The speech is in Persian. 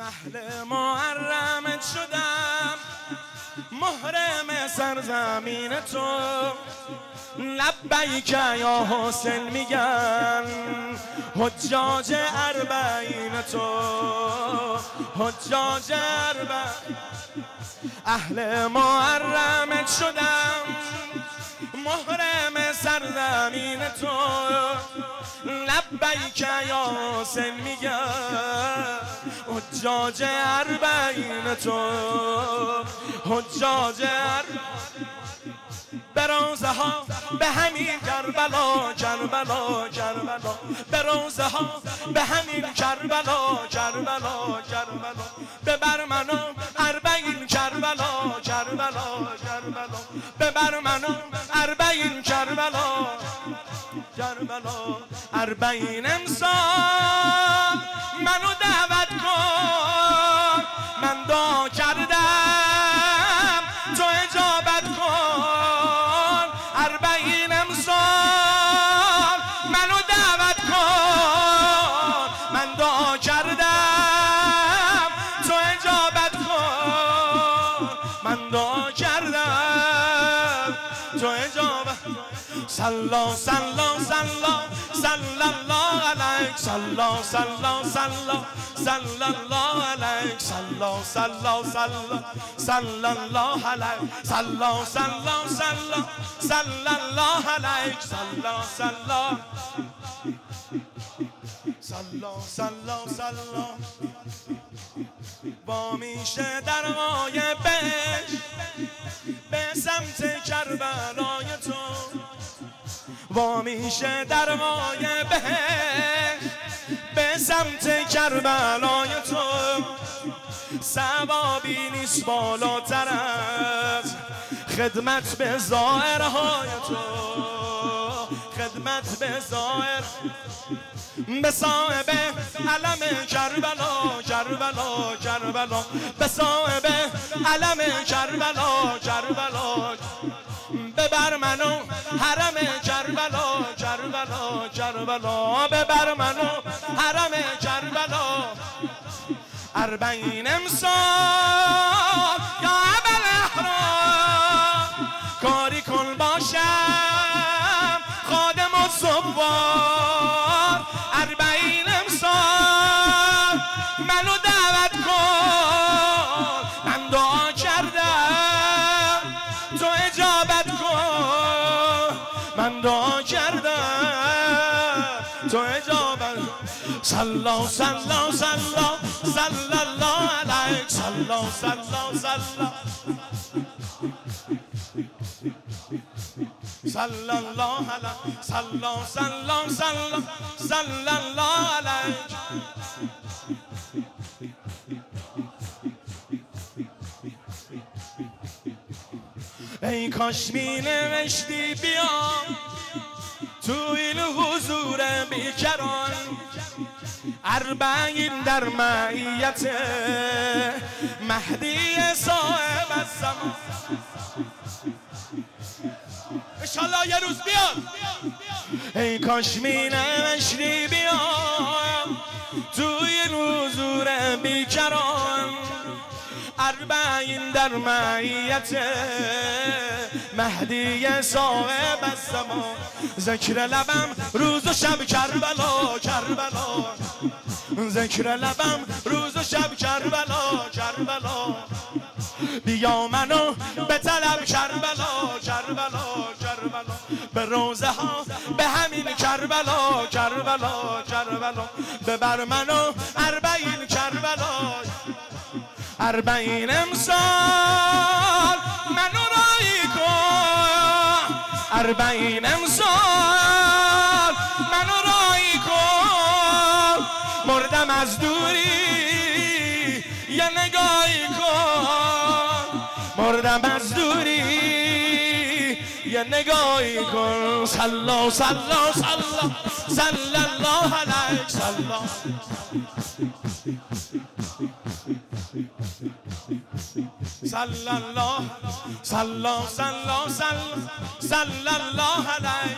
اهل محرمت شدم محرم سرزمین تو. لبیک یا حسین میگن حجاج اربعین تو. حجاج اربعین. اهل محرمت شدم محرم سرزمین تو. لبیک یا حسین میگن حجاج اربعین تو حجاج به ها به همین کربلا کربلا کربلا. به ها به همین کربلا کربلا کربلا. ببر منو کربلا اربعین امسال منو دعوت کن من دا کردم. سلا سلا سلا سلا الله علیک سلا سلا سلا سلا الله علیک سلا سلا سلا سلا الله علیک سلا سلا سلا سلا الله سلا سلا سلا سلا با میشه در سمت کربلای تو. وا میشه در مایه به به سمت کربلای تو. سوابی نیست بالاتر از خدمت به ظاهرهای تو. خدمت به ظاهر به صاحب علم کربلا کربلا کربلا. به صاحب علم کربلا کربلا. ببر منو حرم کربلا کربلا کربلا. ببر منو حرم کربلا. اربعین امسال یا عبل احرام کاری کن باشم صبوار اربعین امسال منو دعوت کن من دعا کردم تو اجابت کن. من دعا کردم تو اجابت سلا سلا سلا سلا الله علیک. سلا سلا سلا صلی الله علیه سلا سلا سلا صلی الله علیک ای کاش می نوشتی بیام تو این حضور بیکران اربعین در معیت مهدی صاحب الزمان انشالله یه روز بیاد ای کاش می نوشتی بیام. تو این حضور بیکران اربعین در معیت مهدی صاحب الزمان ذکر لبم روز و شب کربلا کربلا. ذکر لبم روز و شب کربلا کربلا. بیا منو به طلب کربلا. روزه ها به همین کربلا کربلا کربلا. ببر منو اربعین کربلا. اربعین امسال منو رایی کن اربعین امسال منو رایی کن مردم از دوری یه نگاهی کن. مردم از دوری یه نگاهی کن. سلا سلا سلا سلا الله علیک. سلا صلی الله صلی صلی صلی الله علیه